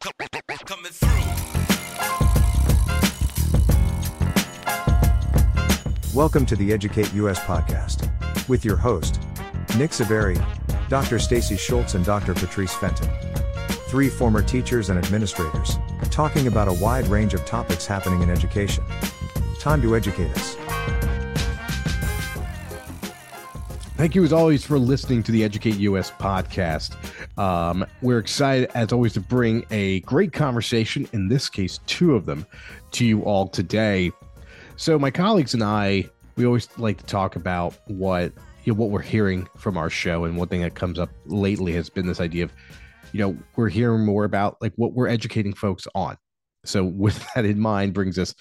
Coming through. Welcome to the Educate US podcast with your host, Nick Saveri, Dr. Stacey Schultz, and Dr. Patrice Fenton. Three former teachers and administrators talking about a wide range of topics happening in education. Time to educate us. Thank you, as always, for listening to the Educate US podcast. Um, we're excited, as always, to bring a great conversation, in this case, two of them, to you all today. So, my colleagues and I, we always like to talk about what you know, what we're hearing from our show, and one thing that comes up lately has been this idea of, you know, we're hearing more about like what we're educating folks on. So, with that in mind, brings us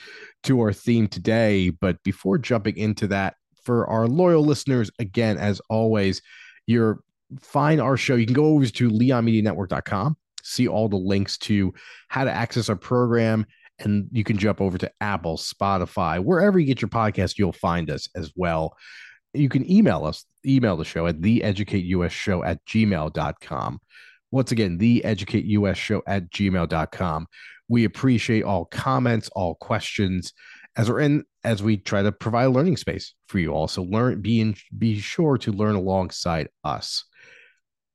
to our theme today. But before jumping into that, for our loyal listeners, again, as always, you're find our show. You can go over to leonmedianetwork.com, see all the links to how to access our program, and you can jump over to Apple, Spotify, wherever you get your podcast, you'll find us as well. You can email us, email the show at theeducateusshow at gmail.com. Once again, theeducateusshow at gmail.com. We appreciate all comments, all questions as we're in as we try to provide a learning space for you all. So learn, be in, be sure to learn alongside us.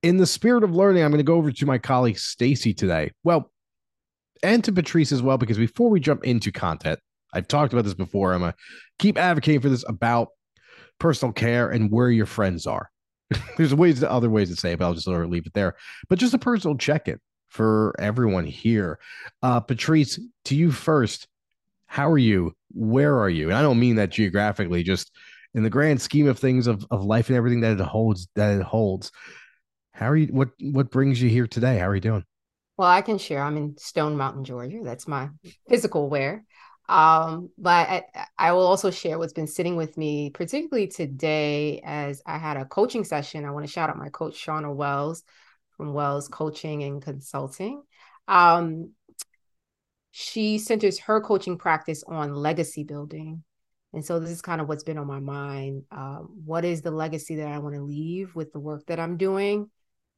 In the spirit of learning, I'm going to go over to my colleague Stacey today. Well, and to Patrice as well, because before we jump into content, I've talked about this before. I'm gonna keep advocating for this about personal care and where your friends are. There's ways, other ways to say it, but I'll just sort of leave it there. But just a personal check-in for everyone here. Uh, Patrice, to you first. How are you? Where are you? And I don't mean that geographically, just in the grand scheme of things of, of life and everything that it holds that it holds. How are you? What what brings you here today? How are you doing? Well, I can share. I'm in Stone Mountain, Georgia. That's my physical where. Um, but I, I will also share what's been sitting with me, particularly today, as I had a coaching session. I want to shout out my coach, Shauna Wells from Wells Coaching and Consulting. Um, she centers her coaching practice on legacy building. And so this is kind of what's been on my mind. Um, what is the legacy that I want to leave with the work that I'm doing?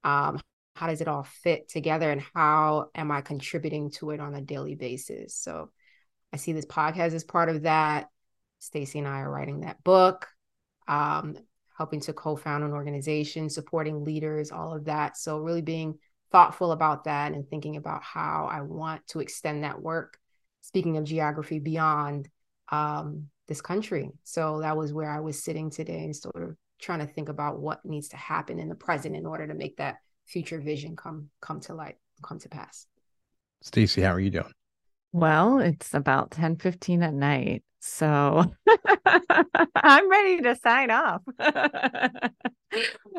Um, how does it all fit together and how am I contributing to it on a daily basis? So I see this podcast as part of that. Stacey and I are writing that book, um, helping to co-found an organization, supporting leaders, all of that. So really being thoughtful about that and thinking about how I want to extend that work. Speaking of geography beyond um, this country. So that was where I was sitting today and sort of trying to think about what needs to happen in the present in order to make that future vision come come to light, come to pass. Stacey, how are you doing? Well, it's about 10 15 at night. So I'm ready to sign off.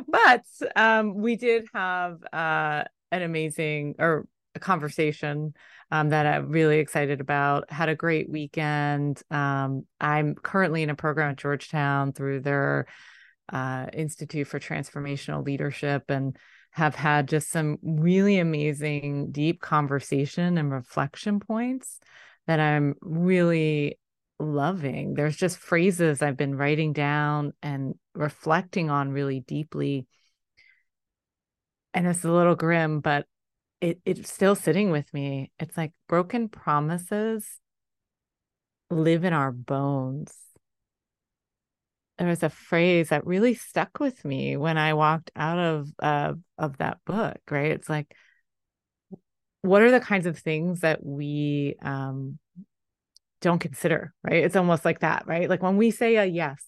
but um, we did have uh, an amazing or a conversation um, that I'm really excited about. Had a great weekend. Um, I'm currently in a program at Georgetown through their uh, Institute for Transformational Leadership and have had just some really amazing, deep conversation and reflection points that I'm really loving. There's just phrases I've been writing down and reflecting on really deeply and it's a little grim, but it it's still sitting with me. It's like broken promises live in our bones. There was a phrase that really stuck with me when I walked out of uh, of that book. Right? It's like, what are the kinds of things that we um, don't consider? Right? It's almost like that, right? Like when we say a yes,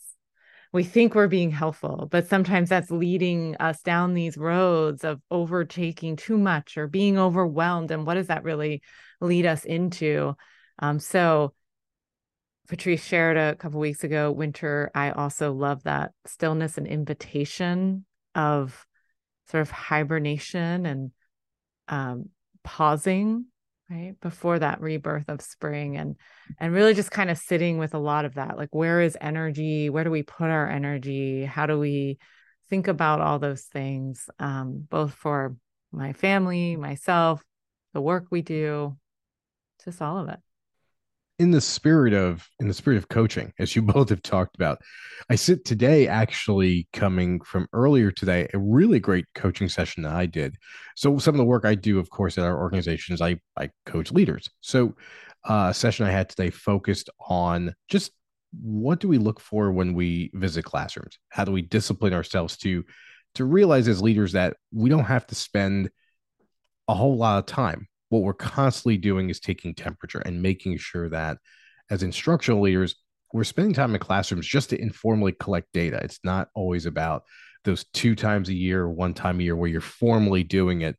we think we're being helpful, but sometimes that's leading us down these roads of overtaking too much or being overwhelmed. And what does that really lead us into? Um, so, Patrice shared a couple weeks ago, winter. I also love that stillness and invitation of sort of hibernation and um, pausing right before that rebirth of spring and and really just kind of sitting with a lot of that like where is energy? Where do we put our energy? How do we think about all those things um, both for my family myself the work we do? Just all of it in the spirit of in the spirit of coaching, as you both have talked about, I sit today actually coming from earlier today, a really great coaching session that I did. So some of the work I do, of course, at our organizations, I I coach leaders. So uh, a session I had today focused on just what do we look for when we visit classrooms? How do we discipline ourselves to to realize as leaders that we don't have to spend a whole lot of time what we're constantly doing is taking temperature and making sure that as instructional leaders, we're spending time in classrooms just to informally collect data. It's not always about those two times a year, one time a year where you're formally doing it,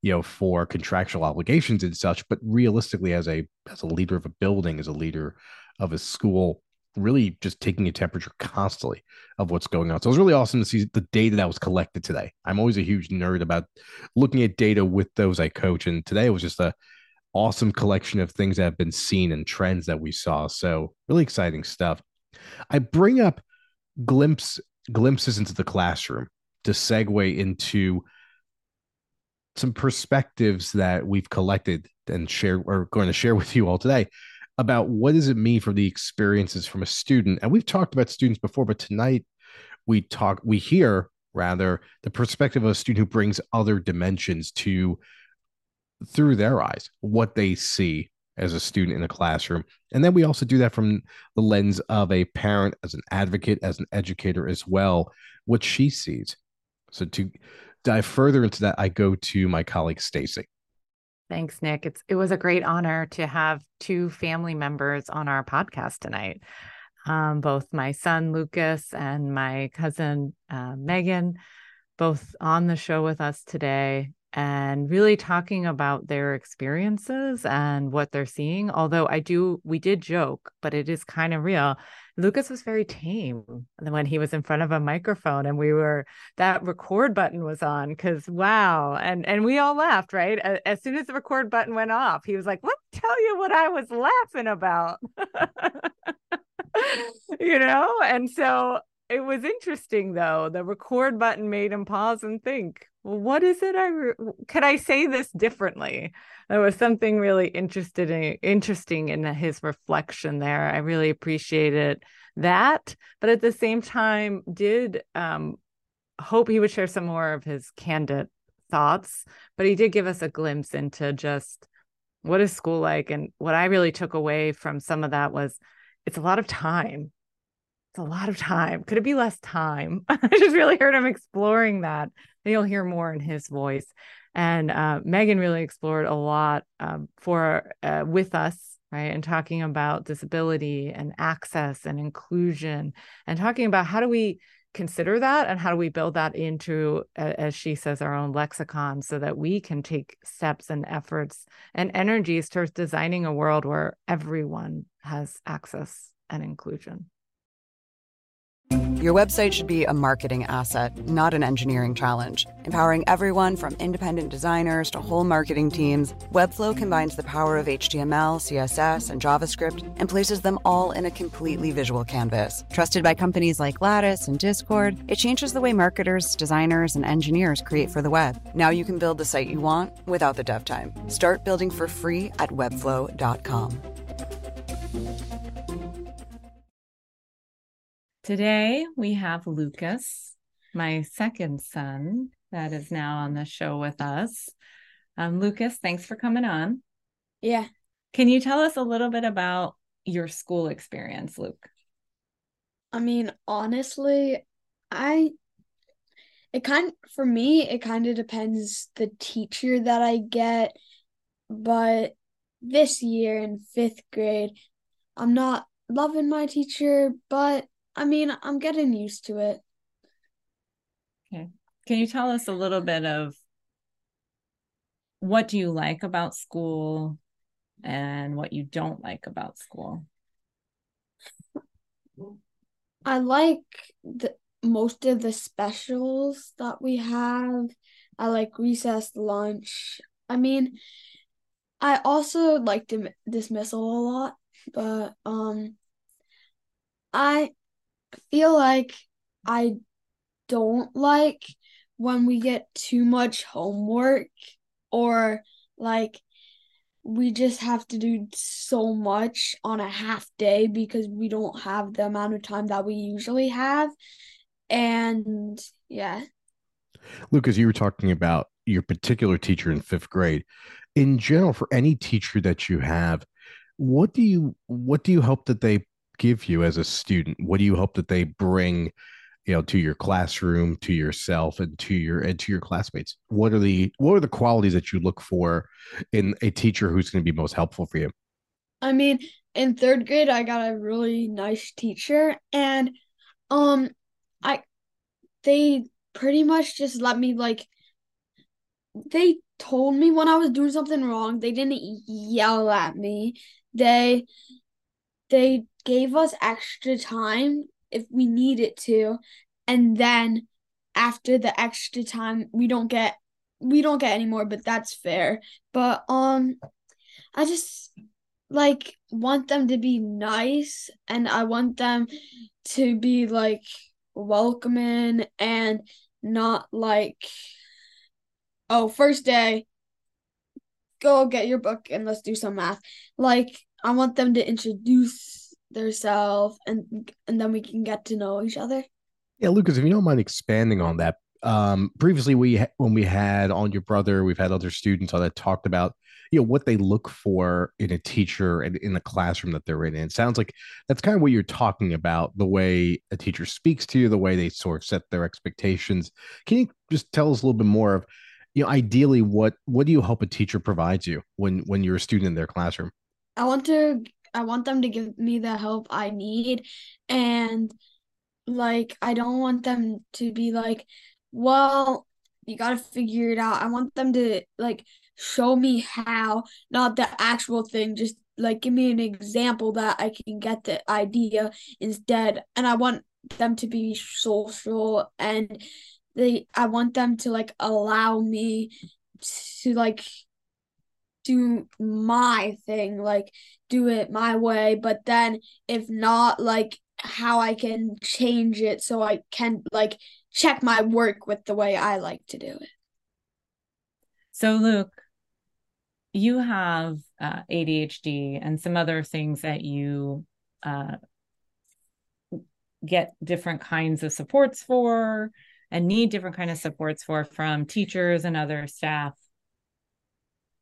you know, for contractual obligations and such. But realistically, as a as a leader of a building, as a leader of a school, really just taking a temperature constantly of what's going on. So it was really awesome to see the data that was collected today. I'm always a huge nerd about looking at data with those I coach, and today was just a awesome collection of things that have been seen and trends that we saw. So really exciting stuff. I bring up glimpse glimpses into the classroom to segue into some perspectives that we've collected and share or going to share with you all today about what does it mean for the experiences from a student and we've talked about students before but tonight we talk we hear rather the perspective of a student who brings other dimensions to through their eyes what they see as a student in a classroom. And then we also do that from the lens of a parent as an advocate as an educator as well what she sees. So to dive further into that i go to my colleague stacey Thanks, Nick. It's it was a great honor to have two family members on our podcast tonight. Um, both my son Lucas and my cousin uh, Meghann, both on the show with us today and really talking about their experiences and what they're seeing. Although I do, we did joke, but it is kind of real. Lucas was very tame when he was in front of a microphone and we were that record button was on because wow and and we all laughed right as soon as the record button went off he was like let me tell you what I was laughing about you know and so it was interesting though the record button made him pause and think well, what is it I re- could I say this differently? There was something really interested in, interesting in his reflection there. I really appreciated that, but at the same time, did um, hope he would share some more of his candid thoughts. But he did give us a glimpse into just what is school like, and what I really took away from some of that was it's a lot of time it's a lot of time. Could it be less time? I just really heard him exploring that. You'll hear more in his voice. And uh, Meghann really explored a lot um, for uh, with us, right, and talking about disability and access and inclusion, and talking about how do we consider that and how do we build that into, as she says, our own lexicon, so that we can take steps and efforts and energies towards designing a world where everyone has access and inclusion. Your website should be a marketing asset, not an engineering challenge. Empowering everyone from independent designers to whole marketing teams, Webflow combines the power of HTML, CSS, and JavaScript and places them all in a completely visual canvas. Trusted by companies like Lattice and Discord, it changes the way marketers, designers, and engineers create for the web. Now you can build the site you want without the dev time. Start building for free at webflow.com. Today we have Lucas, my second son, that is now on the show with us. Um, Lucas, thanks for coming on. Yeah. Can you tell us a little bit about your school experience, Luke? I mean, honestly, I it kind for me it kind of depends the teacher that I get, but this year in 5th grade, I'm not loving my teacher, but I mean, I'm getting used to it. Okay. Can you tell us a little bit of what do you like about school and what you don't like about school? I like the most of the specials that we have. I like recess, lunch. I mean, I also like dim- dismissal a lot, but um I feel like I don't like when we get too much homework or like we just have to do so much on a half day because we don't have the amount of time that we usually have. And yeah. Lucas, you were talking about your particular teacher in fifth grade. In general, for any teacher that you have, what do you what do you hope that they give you as a student? What do you hope that they bring, you know, to your classroom, to yourself, and to your and to your classmates? What are the what are the qualities that you look for in a teacher who's going to be most helpful for you? I mean, in third grade, I got a really nice teacher, and um, I they pretty much just let me like they told me when I was doing something wrong. They didn't yell at me. They they gave us extra time if we needed to. And then after the extra time, we don't get we don't get any more, but that's fair. But um I just like want them to be nice and I want them to be like welcoming and not like oh, first day, go get your book and let's do some math. Like I want them to introduce themselves and and then we can get to know each other. Yeah, Lucas, if you don't mind expanding on that. Um, previously, we when we had on your brother, we've had other students on that talked about you know what they look for in a teacher and in the classroom that they're in. And it sounds like that's kind of what you're talking about the way a teacher speaks to you, the way they sort of set their expectations. Can you just tell us a little bit more of you know ideally what what do you hope a teacher provides you when when you're a student in their classroom i want to i want them to give me the help i need. And like i don't want them to be like well you got to figure it out. I want them to like show me how not the actual thing just like give me an example that i can get the idea instead. And i want them to be social and they I want them to like allow me to like do my thing, like do it my way, but then if not like how I can change it so I can like check my work with the way I like to do it. So Luke, you have uh, ADHD and some other things that you uh, get different kinds of supports for and need different kind of supports for from teachers and other staff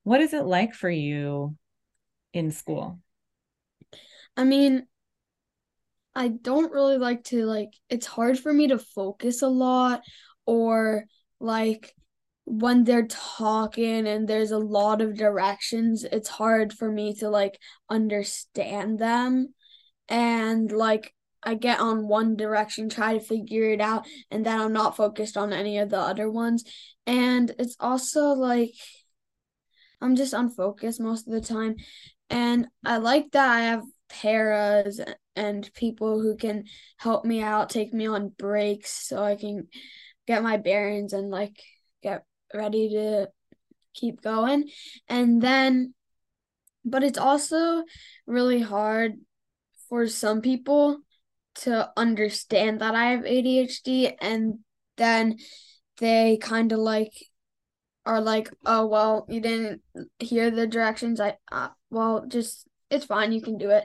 what is it like for you in school i mean i don't really like to like it's hard for me to focus a lot or like when they're talking and there's a lot of directions it's hard for me to like understand them and like I get on one direction, try to figure it out, and then I'm not focused on any of the other ones. And it's also like I'm just unfocused most of the time. And I like that I have paras and people who can help me out, take me on breaks so I can get my bearings and like get ready to keep going. And then, but it's also really hard for some people to understand that I have ADHD and then they kind of like are like, "Oh, well, you didn't hear the directions. I uh, well, just it's fine, you can do it."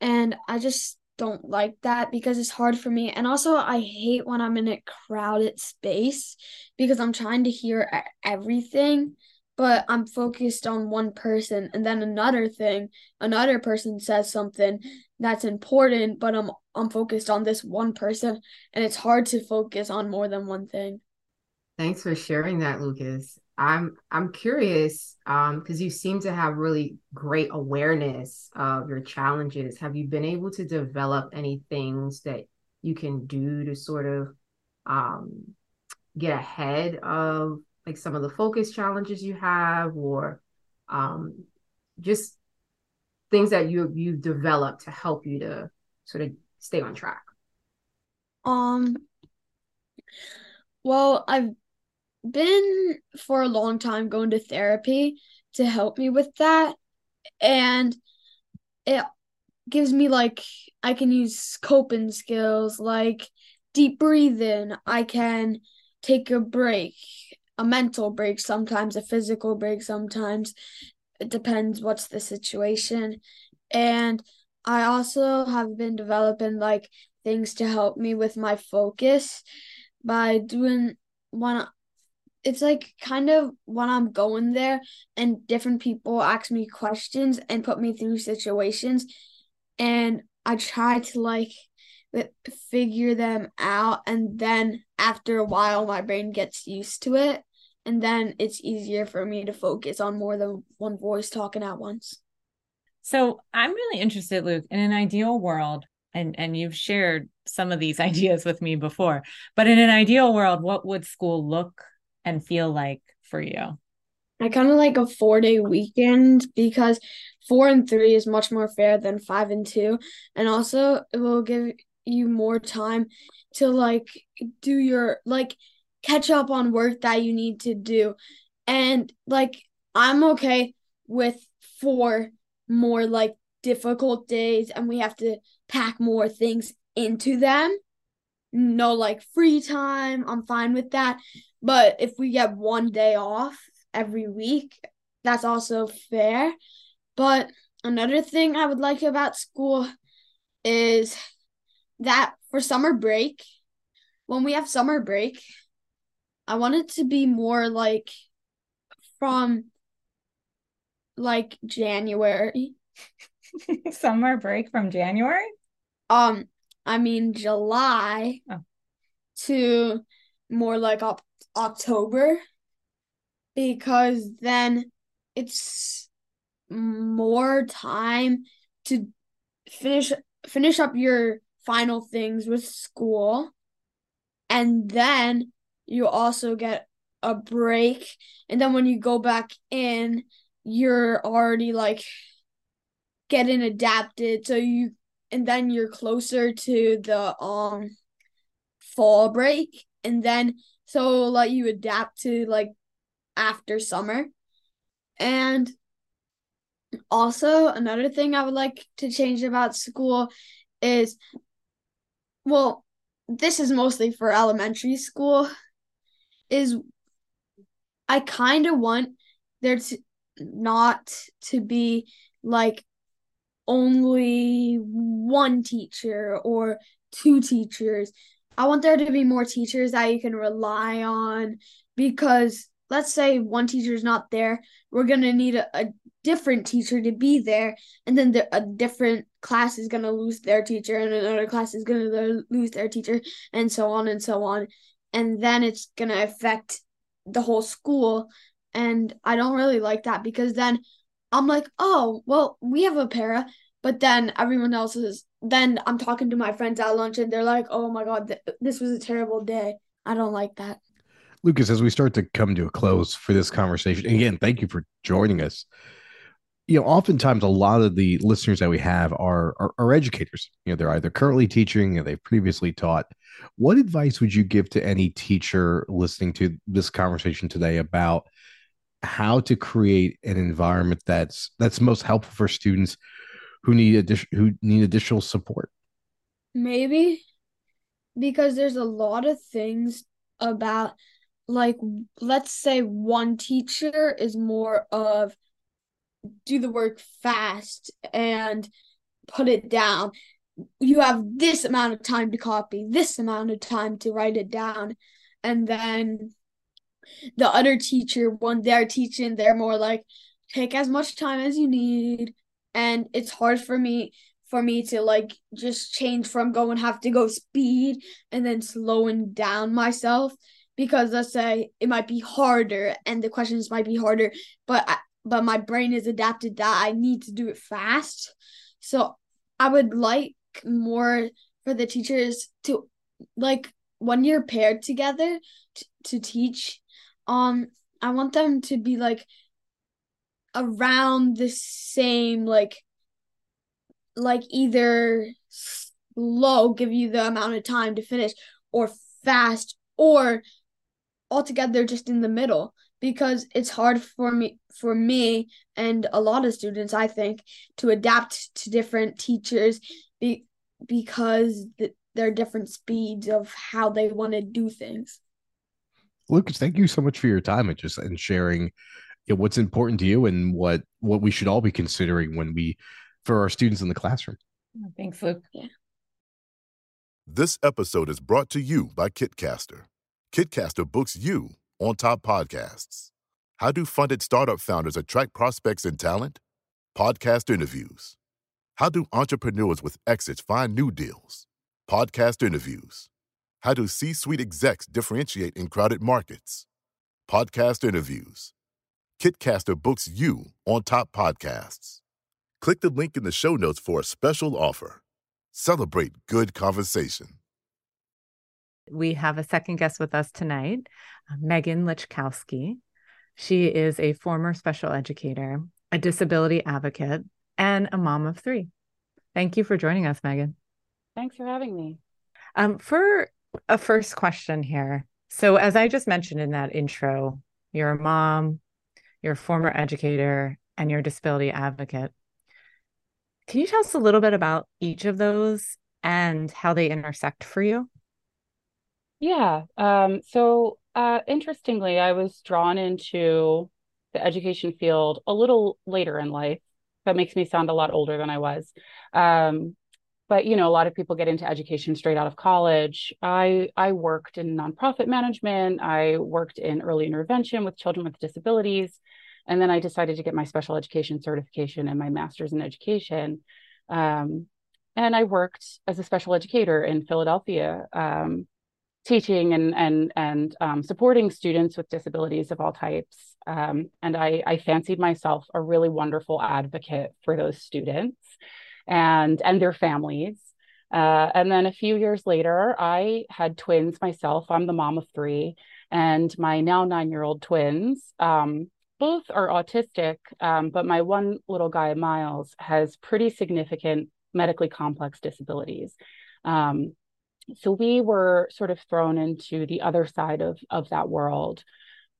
And I just don't like that because it's hard for me. And also I hate when I'm in a crowded space because I'm trying to hear everything but I'm focused on one person and then another thing another person says something that's important but I'm I'm focused on this one person and it's hard to focus on more than one thing. Thanks for sharing that Lucas. I'm I'm curious um because you seem to have really great awareness of your challenges. Have you been able to develop any things that you can do to sort of um get ahead of like some of the focus challenges you have or um, just things that you you've developed to help you to sort of stay on track um well i've been for a long time going to therapy to help me with that and it gives me like i can use coping skills like deep breathing i can take a break a mental break sometimes, a physical break sometimes. it depends what's the situation. And I also have been developing like things to help me with my focus by doing when it's like kind of when I'm going there and different people ask me questions and put me through situations and I try to like figure them out and then after a while my brain gets used to it and then it's easier for me to focus on more than one voice talking at once. So I'm really interested, Luke, in an ideal world, and and you've shared some of these ideas with me before, but in an ideal world, what would school look and feel like for you? I kind of like a four day weekend because four and three is much more fair than five and two. And also, it will give you more time to like do your like catch up on work that you need to do. And like, I'm okay with four more like difficult days and we have to pack more things into them. No like free time. I'm fine with that. But if we get one day off every week, that's also fair. But another thing I would like about school is that for summer break, when we have summer break, I want it to be more like from like January. Summer break from January? Um, I mean July oh. to more like op- October because then it's more time to finish finish up your final things with school. And then you also get a break. And then when you go back in you're already like getting adapted. So you and then you're closer to the um fall break. And then so let you adapt to like after summer and also another thing i would like to change about school is well this is mostly for elementary school is I kind of want there to not to be like only one teacher or two teachers. I want there to be more teachers that you can rely on because let's say one teacher is not there, we're going to need a, a, different teacher to be there and then the, a different class is going to lose their teacher and another class is going to lose their teacher and so on and so on. And then it's going to affect the whole school and I don't really like that because then I'm like, "Oh, well, we have a para," but then everyone else is then I'm talking to my friends at lunch and they're like, "Oh my god, th- this was a terrible day." I don't like that. Lucas, as we start to come to a close for this conversation, again, thank you for joining us. You know, oftentimes a lot of the listeners that we have are, are, are educators. You know, they're either currently teaching or they've previously taught. What advice would you give to any teacher listening to this conversation today about how to create an environment that's that's most helpful for students who need addition who need additional support? Maybe because there's a lot of things about like let's say one teacher is more of do the work fast and put it down you have this amount of time to copy, this amount of time to write it down. And then the other teacher, when they're teaching, they're more like, take as much time as you need. And it's hard for me for me to like just change from going have to go speed and then slowing down myself because let's say it might be harder and the questions might be harder but I, but my brain is adapted that I need to do it fast. So I would like more for the teachers to like when you're paired together t- to teach um i want them to be like around the same like like either slow give you the amount of time to finish or fast or altogether just in the middle because it's hard for me for me and a lot of students i think to adapt to different teachers be, because th- there are different speeds of how they want to do things. Lucas, thank you so much for your time and just and sharing you know, what's important to you and what what we should all be considering when we for our students in the classroom. Oh, thanks, Luke. Yeah. This episode is brought to you by Kitcaster. Kitcaster books you on top podcasts. How do funded startup founders attract prospects and talent? Podcast interviews. How do entrepreneurs with exits find new deals? Podcast interviews. How do C suite execs differentiate in crowded markets? Podcast interviews. Kitcaster books you on top podcasts. Click the link in the show notes for a special offer. Celebrate good conversation. We have a second guest with us tonight, uh, Meghann Luczkowski. She is a former special educator, a disability advocate, and a mom of three. Thank you for joining us, Megan. Thanks for having me. Um, for a first question here. So, as I just mentioned in that intro, you're a mom, you're former educator, and you're disability advocate. Can you tell us a little bit about each of those and how they intersect for you? Yeah. Um, so, uh, interestingly, I was drawn into the education field a little later in life. That makes me sound a lot older than I was. Um, but you know, a lot of people get into education straight out of college. I I worked in nonprofit management. I worked in early intervention with children with disabilities, and then I decided to get my special education certification and my master's in education. Um, and I worked as a special educator in Philadelphia, um, teaching and and and um, supporting students with disabilities of all types. Um, and I, I fancied myself a really wonderful advocate for those students and and their families. Uh, and then a few years later, I had twins myself. I'm the mom of three, and my now nine year old twins. Um, both are autistic, um, but my one little guy, Miles, has pretty significant medically complex disabilities. Um, so we were sort of thrown into the other side of, of that world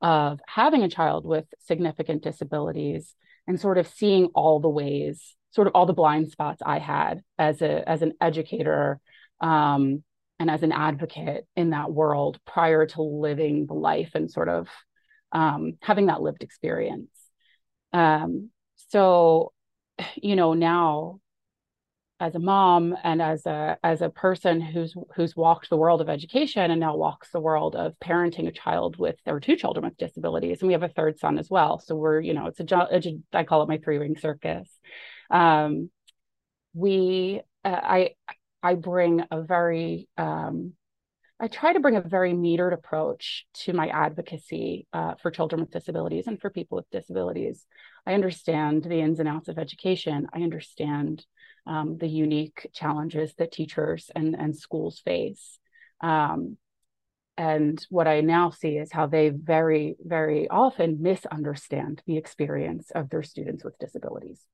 of having a child with significant disabilities and sort of seeing all the ways sort of all the blind spots I had as a as an educator um, and as an advocate in that world prior to living the life and sort of um, having that lived experience. Um, so, you know, now as a mom and as a as a person who's who's walked the world of education and now walks the world of parenting a child with or two children with disabilities and we have a third son as well so we're you know it's a I call it my three ring circus um, we uh, I I bring a very um, I try to bring a very metered approach to my advocacy uh, for children with disabilities and for people with disabilities. I understand the ins and outs of education. I understand um, the unique challenges that teachers and, and schools face. Um, and what I now see is how they very, very often misunderstand the experience of their students with disabilities.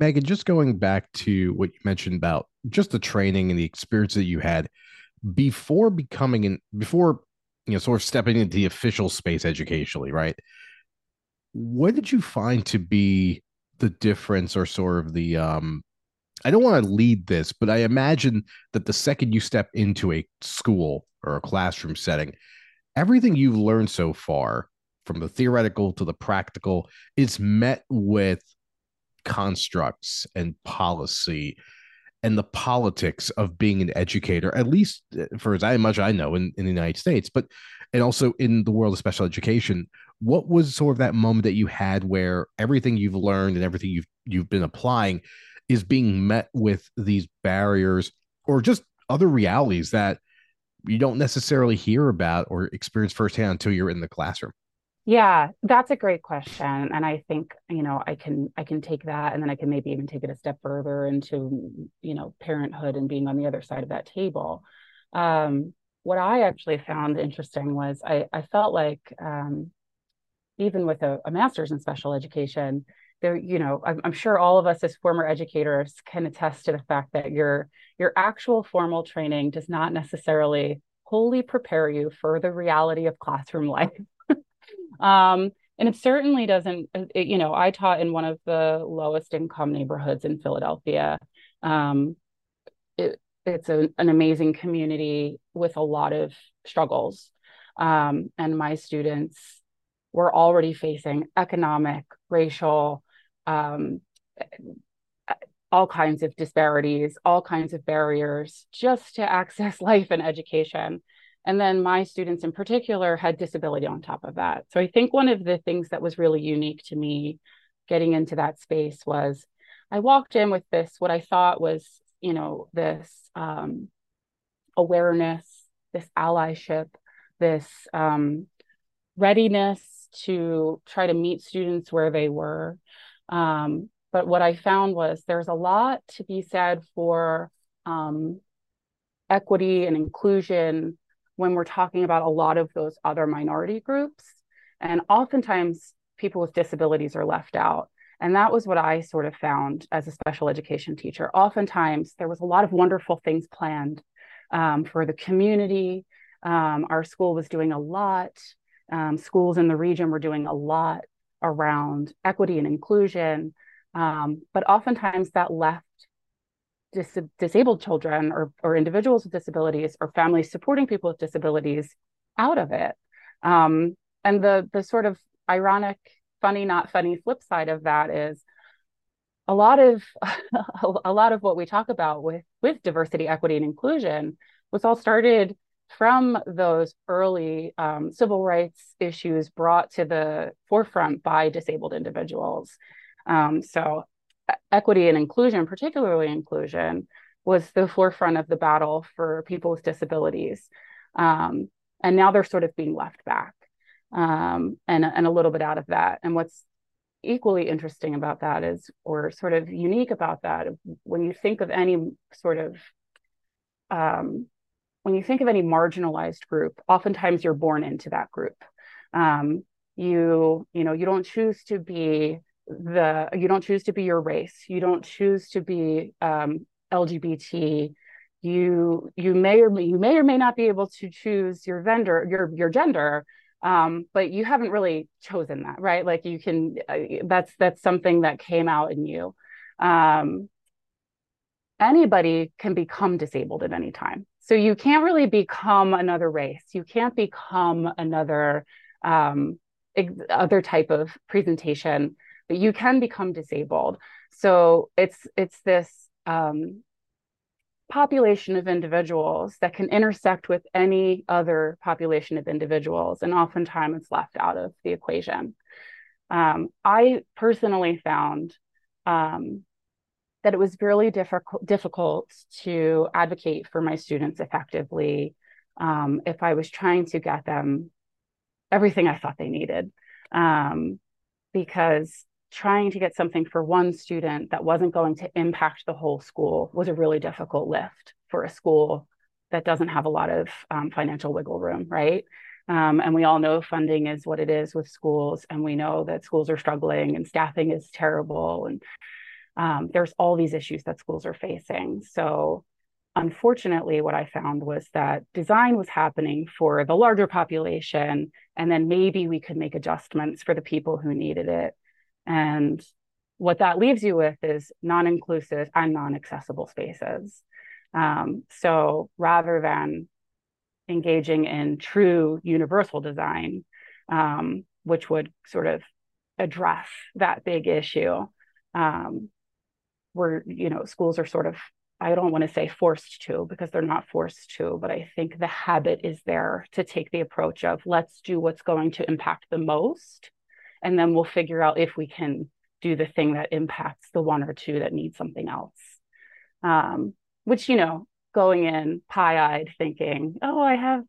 Meghann, just going back to what you mentioned about just the training and the experience that you had before becoming in before you know sort of stepping into the official space educationally, right? What did you find to be the difference or sort of the um I don't want to lead this, but I imagine that the second you step into a school or a classroom setting, everything you've learned so far, from the theoretical to the practical, is met with constructs and policy and the politics of being an educator, at least uh, for as much I know in, in the United States, but and also in the world of special education. What was sort of that moment that you had where everything you've learned and everything you've you've been applying is being met with these barriers or just other realities that you don't necessarily hear about or experience firsthand until you're in the classroom? Yeah, that's a great question. And I think, you know, I can I can take that and then I can maybe even take it a step further into, you know, parenthood and being on the other side of that table. Um, what I actually found interesting was I, I felt like um, even with a, a master's in special education, there you know I'm, I'm, sure all of us as former educators can attest to the fact that your your actual formal training does not necessarily wholly prepare you for the reality of classroom life um, and it certainly doesn't it, you know i taught in one of the lowest income neighborhoods in philadelphia um, it, it's a, an amazing community with a lot of struggles um, and my students were already facing economic, racial, um, all kinds of disparities, all kinds of barriers just to access life and education. And then my students in particular had disability on top of that. So I think one of the things that was really unique to me getting into that space was I walked in with this, what I thought was, you know, this um, awareness, this allyship, this um, readiness to try to meet students where they were. Um, but what I found was there's a lot to be said for um, equity and inclusion when we're talking about a lot of those other minority groups. And oftentimes, people with disabilities are left out. And that was what I sort of found as a special education teacher. Oftentimes, there was a lot of wonderful things planned um, for the community. Um, our school was doing a lot. Um, schools in the region were doing a lot around equity and inclusion. Um, but oftentimes that left dis- disabled children or, or individuals with disabilities or families supporting people with disabilities out of it. Um, and the the sort of ironic, funny, not funny flip side of that is a lot of a lot of what we talk about with with diversity, equity, and inclusion was all started from those early um, civil rights issues brought to the forefront by disabled individuals. Um, so, equity and inclusion, particularly inclusion, was the forefront of the battle for people with disabilities. Um, and now they're sort of being left back um, and, and a little bit out of that. And what's equally interesting about that is, or sort of unique about that, when you think of any sort of um, when you think of any marginalized group, oftentimes you're born into that group. Um, you, you know, you don't choose to be the, you don't choose to be your race. You don't choose to be um, LGBT. You, you may or may, you may or may not be able to choose your vendor, your, your gender, um, but you haven't really chosen that, right? Like you can, uh, that's that's something that came out in you. Um, anybody can become disabled at any time. So you can't really become another race. You can't become another um, other type of presentation, but you can become disabled. So it's it's this um, population of individuals that can intersect with any other population of individuals, and oftentimes it's left out of the equation. Um, I personally found um, that it was really difficult difficult to advocate for my students effectively um, if I was trying to get them everything I thought they needed. Um, because trying to get something for one student that wasn't going to impact the whole school was a really difficult lift for a school that doesn't have a lot of um, financial wiggle room, right? Um, and we all know funding is what it is with schools, and we know that schools are struggling and staffing is terrible, and um, there's all these issues that schools are facing. So, unfortunately, what I found was that design was happening for the larger population, and then maybe we could make adjustments for the people who needed it. And what that leaves you with is non inclusive and non accessible spaces. Um, so, rather than engaging in true universal design, um, which would sort of address that big issue. Um, where you know schools are sort of I don't want to say forced to because they're not forced to, but I think the habit is there to take the approach of let's do what's going to impact the most. And then we'll figure out if we can do the thing that impacts the one or two that need something else. Um, which, you know, going in pie eyed thinking, oh, I have,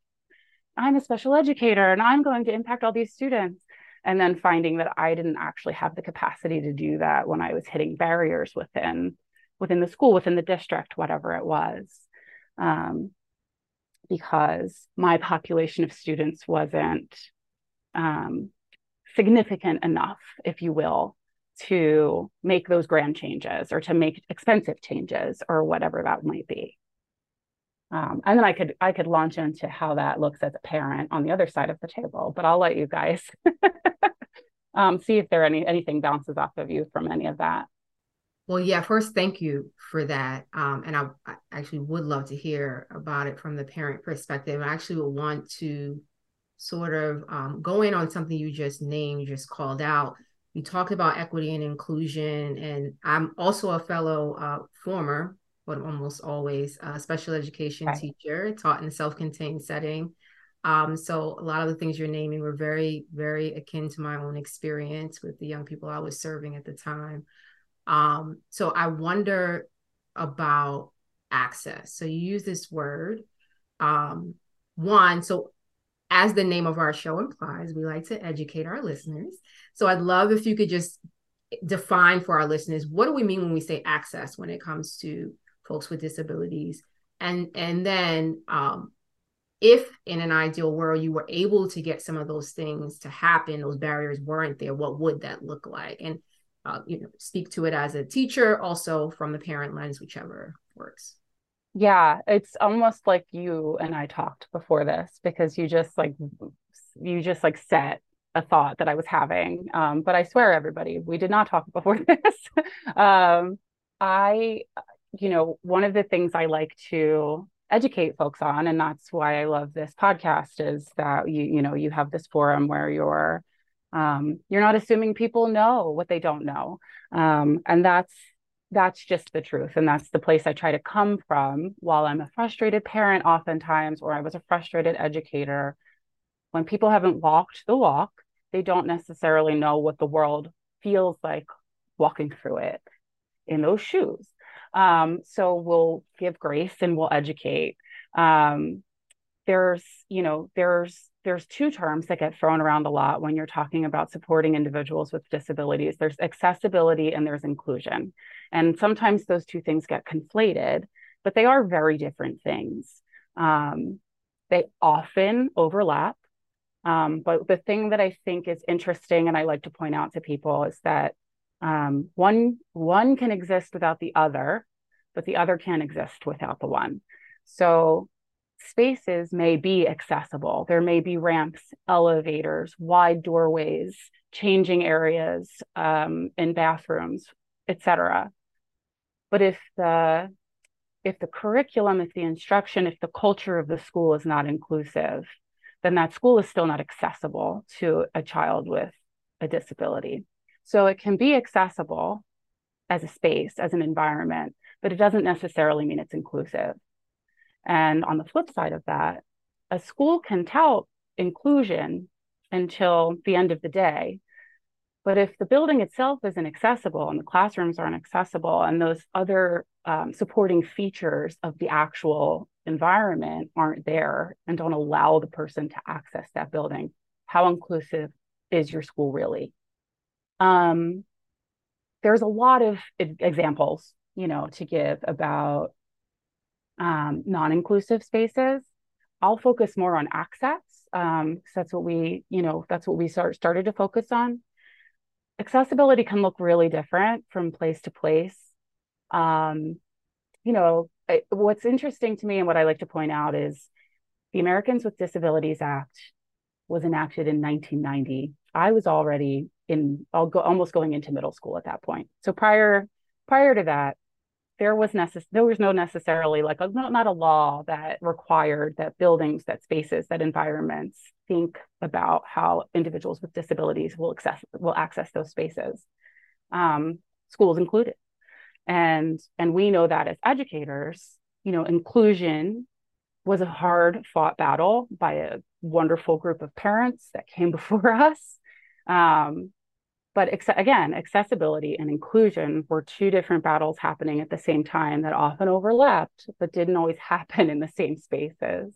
I'm a special educator and I'm going to impact all these students and then finding that I didn't actually have the capacity to do that when I was hitting barriers within within the school, within the district, whatever it was, um, because my population of students wasn't um, significant enough, if you will, to make those grand changes or to make expensive changes or whatever that might be. Um, and then I could I could launch into how that looks as a parent on the other side of the table, but I'll let you guys um, see if there any anything bounces off of you from any of that. Well, yeah. First, thank you for that, um, and I, I, actually would love to hear about it from the parent perspective. I actually would want to sort of um, going on something you just named, you just called out. You talked about equity and inclusion, and I'm also a fellow uh, former, but almost always a special education right. teacher, taught in a self-contained setting. Um, so a lot of the things you're naming were very, very akin to my own experience with the young people I was serving at the time. Um, so I wonder about access. So you use this word. Um, one, so as the name of our show implies, we like to educate our listeners. So I'd love if you could just define for our listeners what do we mean when we say access when it comes to folks with disabilities, and and then um, if in an ideal world you were able to get some of those things to happen, those barriers weren't there, what would that look like? And uh, you know, speak to it as a teacher, also from the parent lens, whichever works. Yeah, it's almost like you and I talked before this because you just like you just like set a thought that I was having. Um, but I swear, everybody, we did not talk before this. um, I, you know, one of the things I like to educate folks on, and that's why I love this podcast, is that you, you know, you have this forum where you're, um, you're not assuming people know what they don't know, um, and that's that's just the truth. And that's the place I try to come from while I'm a frustrated parent, oftentimes, or I was a frustrated educator. When people haven't walked the walk, they don't necessarily know what the world feels like walking through it in those shoes. Um, so we'll give grace and we'll educate. Um, there's, you know, there's there's two terms that get thrown around a lot when you're talking about supporting individuals with disabilities. There's accessibility and there's inclusion. And sometimes those two things get conflated, but they are very different things. Um, they often overlap. Um, but the thing that I think is interesting and I like to point out to people is that um, one one can exist without the other, but the other can't exist without the one. So spaces may be accessible. There may be ramps, elevators, wide doorways, changing areas um, in bathrooms, etc. But if the if the curriculum, if the instruction, if the culture of the school is not inclusive, then that school is still not accessible to a child with a disability. So it can be accessible as a space, as an environment, but it doesn't necessarily mean it's inclusive. And on the flip side of that, a school can tout inclusion until the end of the day, but if the building itself isn't accessible and the classrooms aren't accessible and those other um, supporting features of the actual environment aren't there and don't allow the person to access that building, how inclusive is your school really? Um, there's a lot of examples, you know, to give about um, non-inclusive spaces. I'll focus more on access. Um, that's what we, you know, that's what we start, started to focus on accessibility can look really different from place to place. Um, you know, it, what's interesting to me and what I like to point out is the Americans with Disabilities Act was enacted in 1990. I was already in, almost going into middle school at that point. So prior prior to that, there was necess- there was no necessarily like a, not, a law that required that buildings, that spaces, that environments think about how individuals with disabilities will access will access those spaces, um, schools included, and and we know that as educators, you know, inclusion was a hard fought battle by a wonderful group of parents that came before us. Um, but ex- again, accessibility and inclusion were two different battles happening at the same time that often overlapped, but didn't always happen in the same spaces.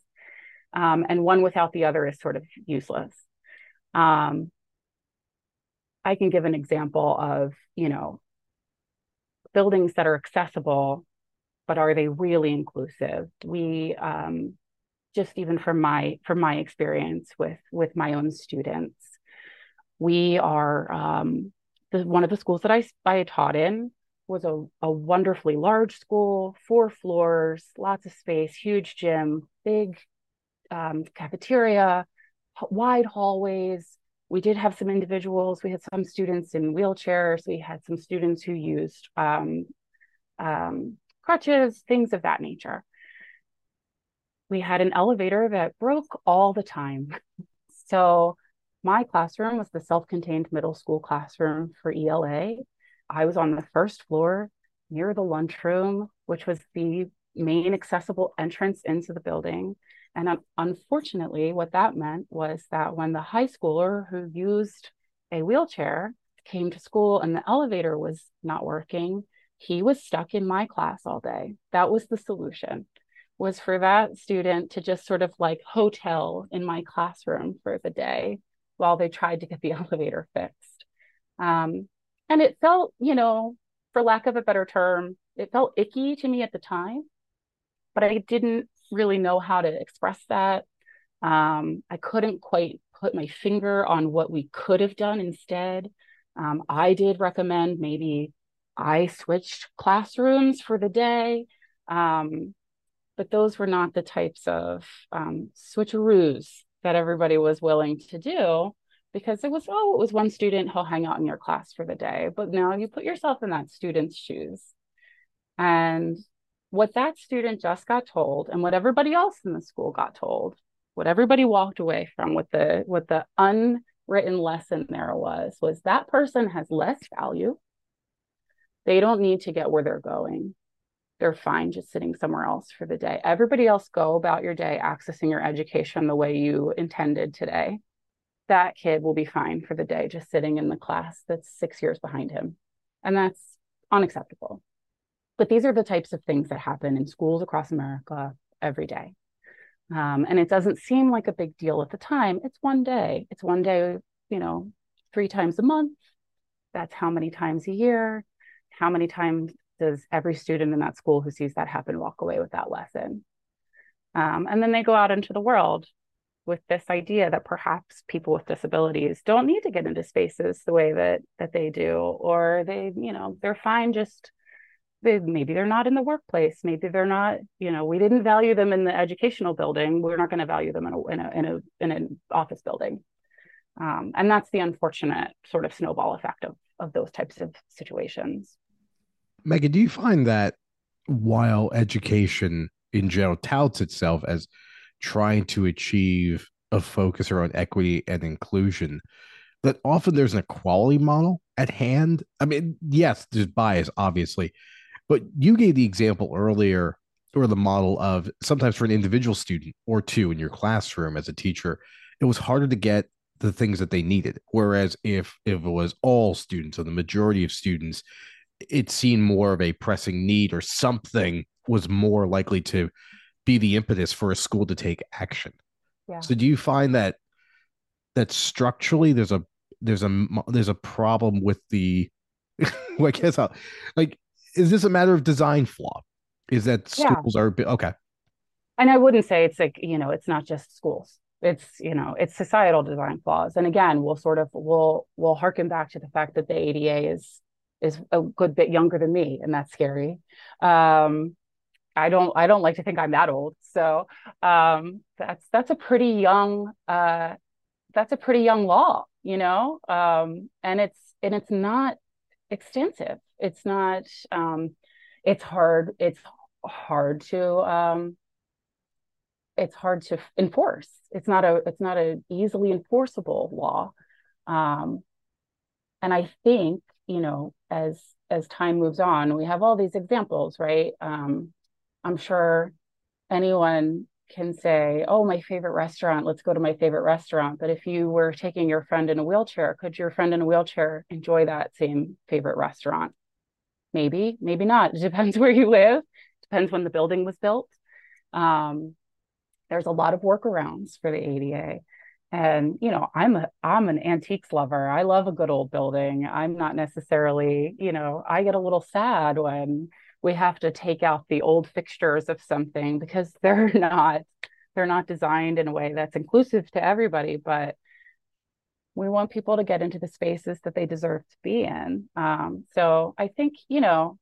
Um, and one without the other is sort of useless. Um, I can give an example of, you know, buildings that are accessible, but are they really inclusive? We um, just even from my from my experience with with my own students, we are um, the, one of the schools that I, I taught in was a, a wonderfully large school, four floors, lots of space, huge gym, big um, cafeteria, wide hallways. We did have some individuals. We had some students in wheelchairs. We had some students who used um, um, crutches, things of that nature. We had an elevator that broke all the time. So my classroom was the self-contained middle school classroom for ELA. I was on the first floor near the lunchroom, which was the main accessible entrance into the building. And unfortunately, what that meant was that when the high schooler who used a wheelchair came to school and the elevator was not working, he was stuck in my class all day. That was the solution was for that student to just sort of like hotel in my classroom for the day while they tried to get the elevator fixed. Um, and it felt, you know, for lack of a better term, it felt icky to me at the time, but I didn't really know how to express that. Um, I couldn't quite put my finger on what we could have done instead. Um, I did recommend maybe I switched classrooms for the day. Um, but those were not the types of um, switcheroos that everybody was willing to do because it was oh it was one student he'll hang out in your class for the day. But now you put yourself in that student's shoes. And what that student just got told and what everybody else in the school got told what everybody walked away from what the what the unwritten lesson there was was that person has less value. They don't need to get where they're going they're fine just sitting somewhere else for the day. Everybody else go about your day accessing your education the way you intended today. That kid will be fine for the day just sitting in the class that's six years behind him. And that's unacceptable. But these are the types of things that happen in schools across America every day. Um, and it doesn't seem like a big deal at the time. It's one day. It's one day, you know, three times a month. That's how many times a year. How many times does every student in that school who sees that happen walk away with that lesson? Um, and then they go out into the world with this idea that perhaps people with disabilities don't need to get into spaces the way that that they do, or they, you know, they're fine just they, maybe they're not in the workplace. Maybe they're not you know we didn't value them in the educational building. We're not going to value them in a in a in, a, in an office building. Um, and that's the unfortunate sort of snowball effect of of those types of situations Meghann, do you find that while education in general touts itself as trying to achieve a focus around equity and inclusion, that often there's an equality model at hand? I mean, yes, there's bias, obviously, but you gave the example earlier or the model of sometimes for an individual student or two in your classroom as a teacher, it was harder to get the things that they needed. Whereas if if it was all students or the majority of students, it seemed more of a pressing need or something was more likely to be the impetus for a school to take action. Yeah. So do you find that that structurally there's a there's a there's a problem with the I guess I'll, like is this a matter of design flaw? Is that schools yeah. are okay? And I wouldn't say it's like you know it's not just schools. It's you know it's societal design flaws. And again, we'll sort of we'll we'll harken back to the fact that the ADA is is a good bit younger than me, and that's scary. Um, I don't I don't like to think I'm that old. So um, that's that's a pretty young uh, that's a pretty young law, you know, um, and it's and it's not extensive. It's not. Um, it's hard. It's hard to. Um, it's hard to enforce. It's not a. It's not a easily enforceable law. Um, and I think you know as as time moves on we have all these examples right? Um, i'm sure anyone can say oh my favorite restaurant let's go to my favorite restaurant. But if you were taking your friend in a wheelchair could your friend in a wheelchair enjoy that same favorite restaurant? Maybe maybe not. It depends where you live. Depends when the building was built. Um, there's a lot of workarounds for the ada and you know i'm a i'm an antiques lover. I love a good old building. I'm not necessarily you know i get a little sad when we have to take out the old fixtures of something because they're not they're not designed in a way that's inclusive to everybody but we want people to get into the spaces that they deserve to be in. Um, so i think you know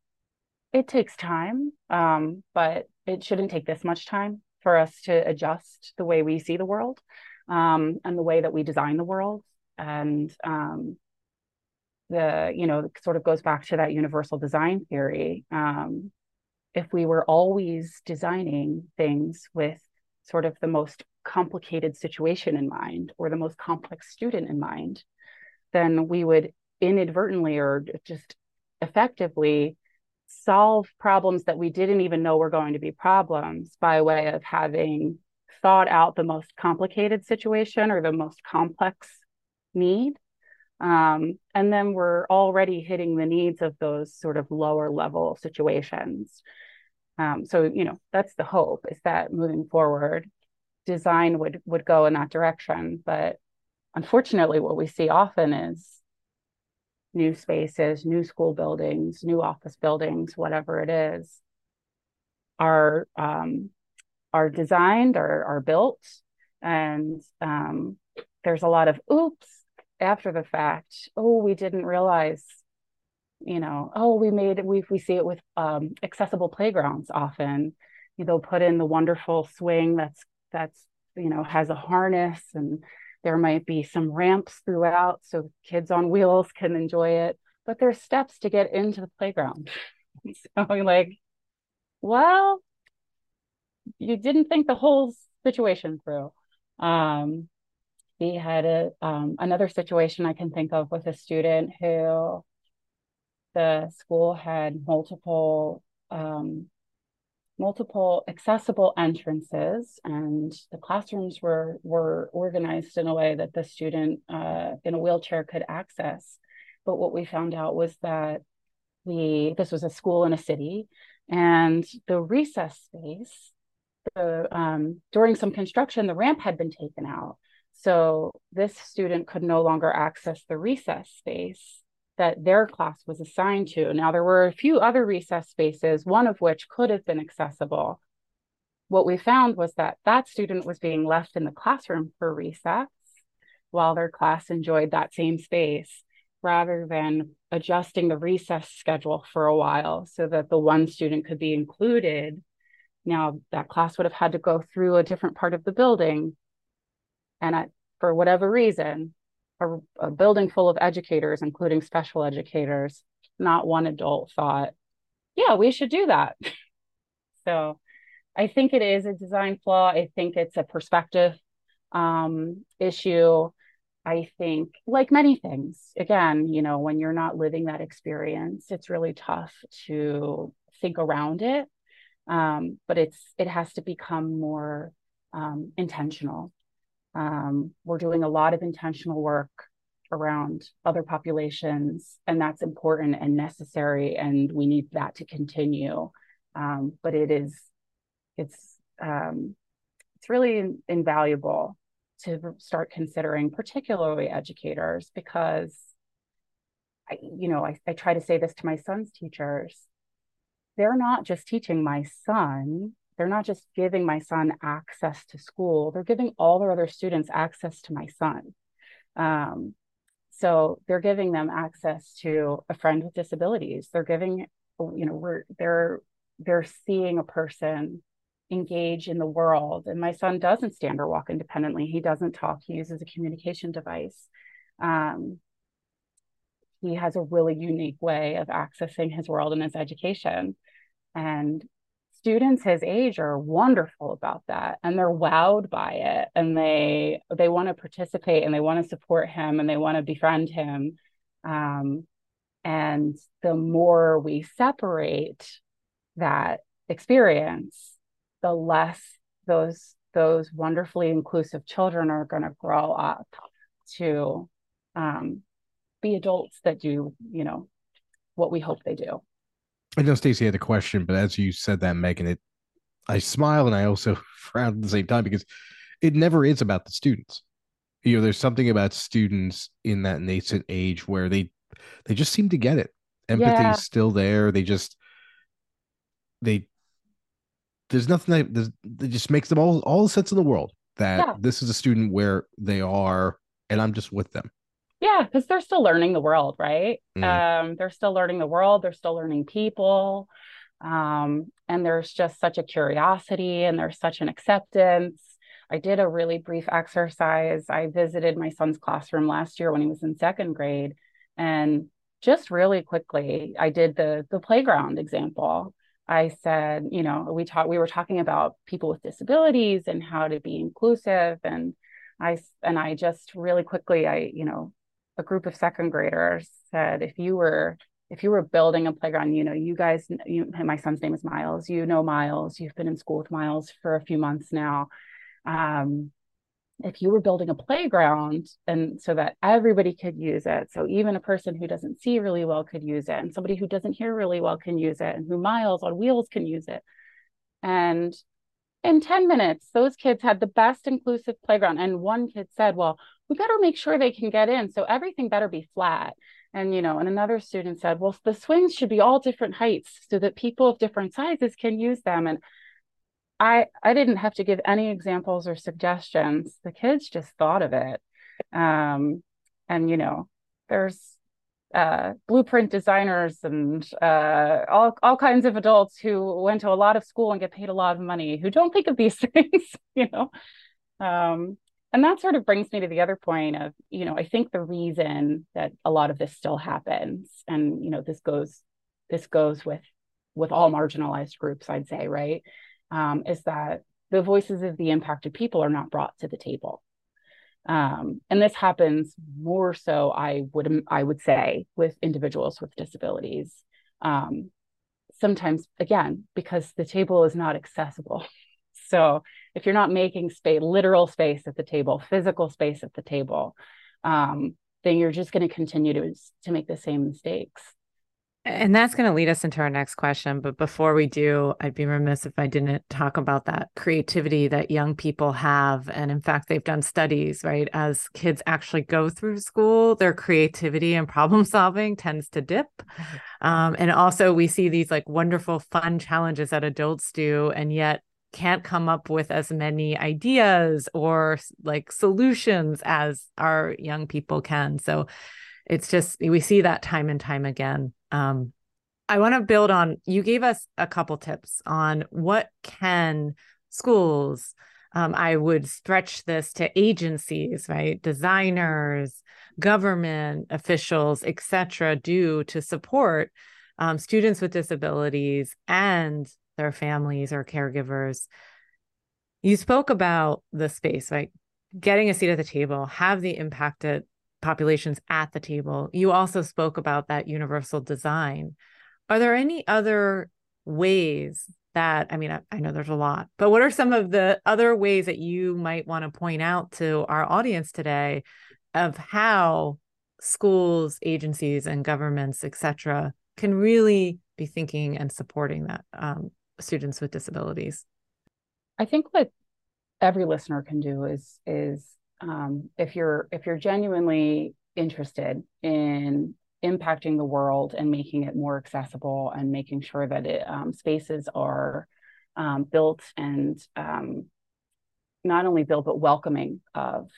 it takes time um, but it shouldn't take this much time for us to adjust the way we see the world um, and the way that we design the world. And um, the you know sort of goes back to that universal design theory. Um, if we were always designing things with sort of the most complicated situation in mind or the most complex student in mind, then we would inadvertently or just effectively solve problems that we didn't even know were going to be problems by way of having thought out the most complicated situation or the most complex need. Um, and then we're already hitting the needs of those sort of lower level situations. Um, so, you know, that's the hope is that moving forward, design would would go in that direction. But unfortunately, what we see often is new spaces, new school buildings, new office buildings, whatever it is, are um, are designed or are built, and um, there's a lot of oops after the fact. Oh, we didn't realize. You know, oh, we made we we see it with um, accessible playgrounds often. Know, put in the wonderful swing that's that's you know has a harness and there might be some ramps throughout so kids on wheels can enjoy it, but there's steps to get into the playground. so like, well, you didn't think the whole situation through. Um, we had a um, another situation I can think of with a student who the school had multiple um, multiple accessible entrances and the classrooms were were organized in a way that the student uh, in a wheelchair could access but what we found out was that the this was a school in a city and the recess space the, um, during some construction the ramp had been taken out so this student could no longer access the recess space that their class was assigned to. Now, there were a few other recess spaces, one of which could have been accessible. What we found was that that student was being left in the classroom for recess while their class enjoyed that same space rather than adjusting the recess schedule for a while so that the one student could be included. Now, that class would have had to go through a different part of the building. And for whatever reason, a, a building full of educators, including special educators, not one adult thought, yeah, we should do that. so I think it is a design flaw. I think it's a perspective um, issue. I think, like many things, again, you know, when you're not living that experience, it's really tough to think around it. Um, but it's it has to become more um, intentional um, we're doing a lot of intentional work around other populations, and that's important and necessary, and we need that to continue. Um, but it is, it's, um, it's really invaluable to start considering, particularly educators, because I, you know, I, I try to say this to my son's teachers. They're not just teaching my son they're not just giving my son access to school, they're giving all their other students access to my son. Um, so they're giving them access to a friend with disabilities. They're giving, you know, we're they're they're seeing a person engage in the world. And my son doesn't stand or walk independently. He doesn't talk. He uses a communication device. Um, he has a really unique way of accessing his world and his education. And students his age are wonderful about that and they're wowed by it and they they want to participate and they want to support him and they want to befriend him. Um, and the more we separate that experience the less those those wonderfully inclusive children are going to grow up to um, be adults that do you know what we hope they do I know Stacey had a question, but as you said that, Meghann, it I smile and I also frown at the same time because it never is about the students. You know, there's something about students in that nascent age where they they just seem to get it. Empathy yeah. is still there. They just they there's nothing that there's, that just makes them all all the sense in the world that yeah. this is a student where they are and I'm just with them. Yeah, because they're still learning the world, right? Mm. Um, they're still learning the world. They're still learning people. Um, and there's just such a curiosity and there's such an acceptance. I did a really brief exercise. I visited my son's classroom last year when he was in second grade. And just really quickly, I did the the playground example. I said, you know, we talked, we were talking about people with disabilities and how to be inclusive. And I, and I just really quickly, I, you know, a group of second graders said, if you were, if you were building a playground, you know, you guys, you, my son's name is Miles, you know, Miles, you've been in school with Miles for a few months now. Um, if you were building a playground and so that everybody could use it so even a person who doesn't see really well could use it and somebody who doesn't hear really well can use it and who miles on wheels can use it and in 10 minutes those kids had the best inclusive playground and one kid said well we better make sure they can get in so everything better be flat and you know and another student said well the swings should be all different heights so that people of different sizes can use them and I I didn't have to give any examples or suggestions. The kids just thought of it. Um, and you know, there's uh, blueprint designers and uh, all all kinds of adults who went to a lot of school and get paid a lot of money who don't think of these things, you know. Um, and that sort of brings me to the other point of, you know, I think the reason that a lot of this still happens, and you know, this goes this goes with with all marginalized groups, I'd say, right? um, is that the voices of the impacted people are not brought to the table. Um, and this happens more so, I would I would say, with individuals with disabilities. Um, sometimes, again, because the table is not accessible. So if you're not making space, literal space at the table, physical space at the table, um, then you're just going to continue to to make the same mistakes. And that's going to lead us into our next question. But before we do, I'd be remiss if I didn't talk about that creativity that young people have. And in fact, they've done studies, right? As kids actually go through school, their creativity and problem solving tends to dip. Mm-hmm. Um, and also, we see these like wonderful, fun challenges that adults do, and yet can't come up with as many ideas or like solutions as our young people can. So it's just, we see that time and time again. Um, I want to build on you gave us a couple tips on what can schools um, I would stretch this to agencies, right? Designers, government officials, etc., do to support um, students with disabilities and their families or caregivers. You spoke about the space, right? Getting a seat at the table, have the impacted populations at the table. You also spoke about that universal design. Are there any other ways that, I mean, I, I, know there's a lot, but what are some of the other ways that you might want to point out to our audience today of how schools, agencies, and governments, et cetera, can really be thinking and supporting that um, students with disabilities? I think what every listener can do is is um, if you're if you're genuinely interested in impacting the world and making it more accessible and making sure that it, um, spaces are um, built and um, not only built but welcoming of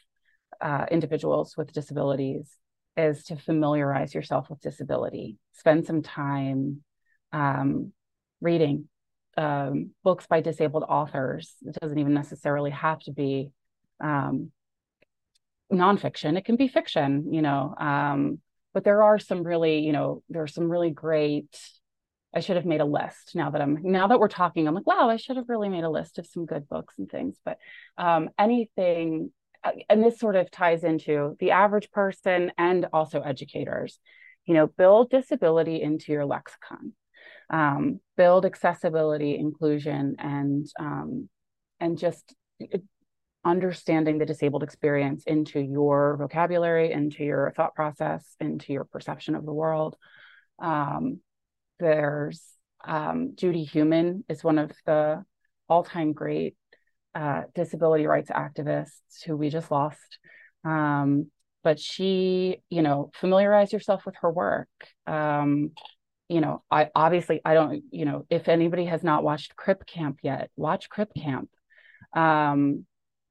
uh, individuals with disabilities is to familiarize yourself with disability. Spend some time um, reading um, books by disabled authors. It doesn't even necessarily have to be um, nonfiction. It can be fiction you know um, but there are some really you know there are some really great i should have made a list now that i'm now that we're talking i'm like wow i should have really made a list of some good books and things but um, anything uh, and this sort of ties into the average person and also educators you know build disability into your lexicon um, build accessibility inclusion and um, and just understanding the disabled experience into your vocabulary, into your thought process, into your perception of the world. Um, there's um, Judy Heumann is one of the all-time great uh, disability rights activists who we just lost. Um, but she, you know, familiarize yourself with her work. Um, you know, I obviously I don't, you know, if anybody has not watched Crip Camp yet, watch Crip Camp.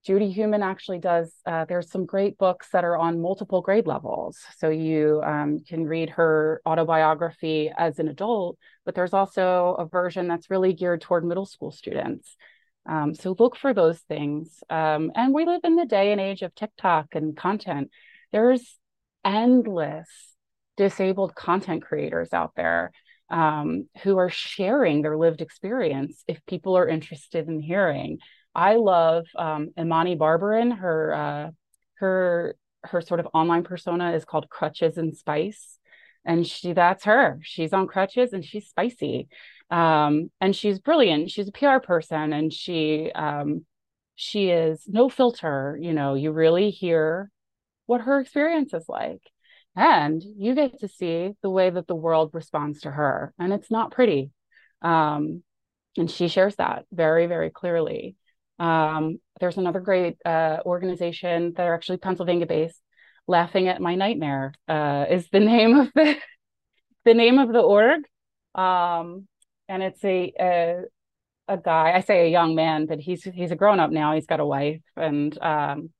Judy Heumann actually does, uh, there's some great books that are on multiple grade levels. So you um, can read her autobiography as an adult, but there's also a version that's really geared toward middle school students. Um, so look for those things. Um, and we live in the day and age of TikTok and content. There's endless disabled content creators out there um, who are sharing their lived experience if people are interested in hearing. I love um, Imani Barbarin. Her uh, her her sort of online persona is called Crutches and Spice, and she that's her. She's on crutches and she's spicy, um, and she's brilliant. She's a PR person, and she um, she is no filter. You know, you really hear what her experience is like, and you get to see the way that the world responds to her, and it's not pretty. Um, and she shares that very, very clearly. Um, there's another great uh, organization that are actually Pennsylvania based. Laughing at My Nightmare uh, is the name of the the name of the org, um, and it's a, a, a guy. I say a young man, but he's he's a grown up now. He's got a wife, and um,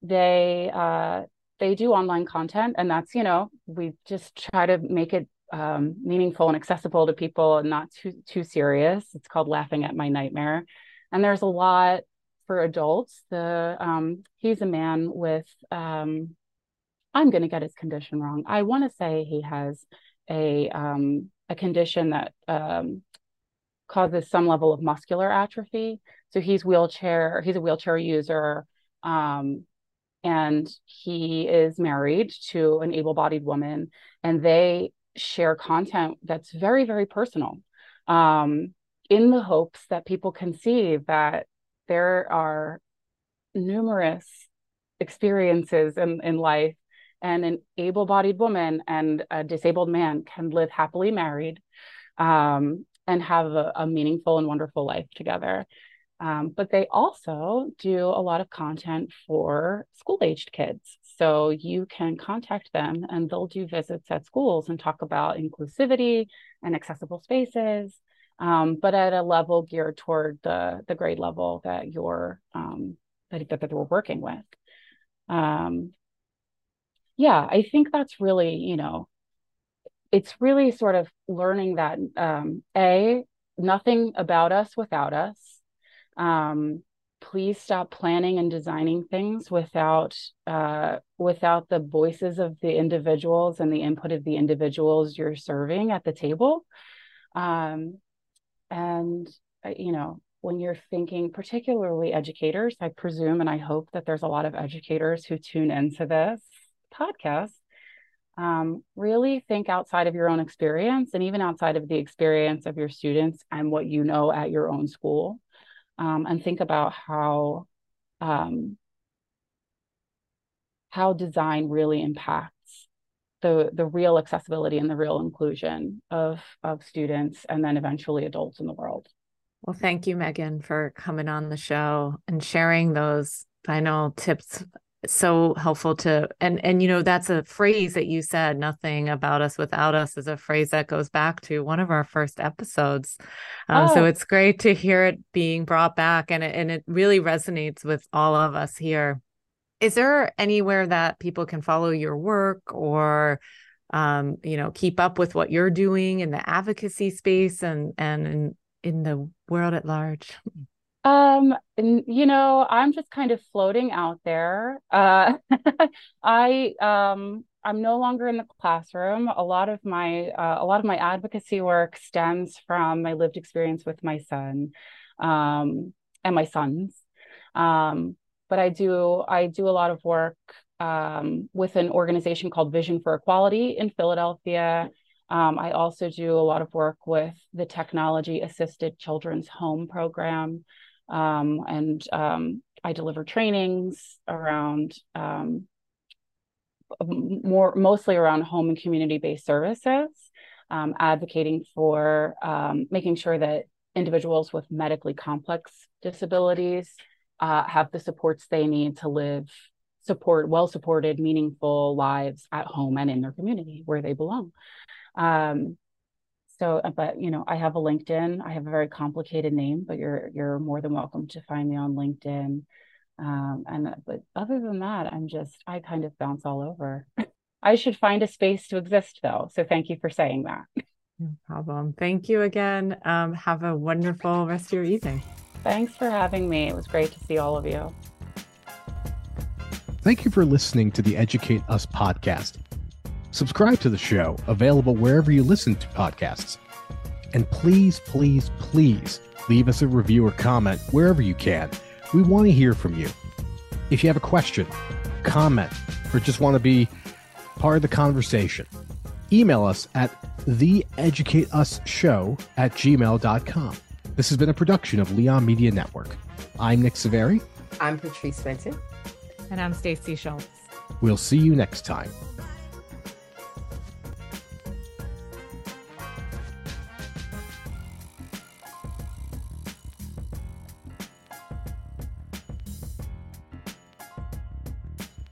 they uh, they do online content, and that's you know we just try to make it um, meaningful and accessible to people, and not too too serious. It's called Laughing at My Nightmare and there's a lot for adults. The um, he's a man with um, I'm going to get his condition wrong. I want to say he has a um, a condition that um, causes some level of muscular atrophy. So he's wheelchair. He's a wheelchair user, um, and he is married to an able-bodied woman, and they share content that's very very personal. Um, in the hopes that people can see that there are numerous experiences in, in life and an able-bodied woman and a disabled man can live happily married um, and have a, a, meaningful and wonderful life together. Um, but they also do a lot of content for school-aged kids. So you can contact them and they'll do visits at schools and talk about inclusivity and accessible spaces um, but at a level geared toward the the grade level that you're um, that, that, that we're working with. Um, yeah, I think that's really you know, it's really sort of learning that um, a nothing about us without us. Um, please stop planning and designing things without uh, without the voices of the individuals and the input of the individuals you're serving at the table. Um, and, uh, you know, when you're thinking, particularly educators, I presume and I hope that there's a lot of educators who tune into this podcast. Um, really think outside of your own experience and even outside of the experience of your students and what you know at your own school. Um, and think about how um, how design really impacts the the real accessibility and the real inclusion of of students and then eventually adults in the world. Well, thank you, Meghann, for coming on the show and sharing those final tips. So helpful to and and you know that's a phrase that you said nothing about us without us is a phrase that goes back to one of our first episodes. Um, oh. So it's great to hear it being brought back and it, and it really resonates with all of us here is there anywhere that people can follow your work or um, you know keep up with what you're doing in the advocacy space and and in, in the world at large? Um you know i'm just kind of floating out there. Uh i um i'm no longer in the classroom. A lot of my uh, a lot of my advocacy work stems from my lived experience with my son um and my sons. Um but I do I do a lot of work um, with an organization called Vision for Equality in Philadelphia. Um, I also do a lot of work with the Technology Assisted Children's Home Program, um, and um, I deliver trainings around um, more mostly around home and community based services, um, advocating for making sure that individuals with medically complex disabilities uh, have the supports they need to live support well supported meaningful lives at home and in their community where they belong. Um, so uh, but you know i have a linkedin. I have a very complicated name but you're you're more than welcome to find me on linkedin. Um, and uh, but other than that i'm just i kind of bounce all over. I should find a space to exist though so thank you for saying that. No problem. Thank you again. Um, have a wonderful rest of your evening Thanks for having me. It was great to see all of you. Thank you for listening to the Educate Us podcast. Subscribe to the show, available wherever you listen to podcasts. And please, please, please leave us a review or comment wherever you can. We want to hear from you. If you have a question, comment, or just want to be part of the conversation, email us at theeducateUsShow at gmail.com. This has been a production of Leon Media Network. I'm Nick Saveri. I'm Patrice Fenton. And I'm Stacey Schultz. We'll see you next time.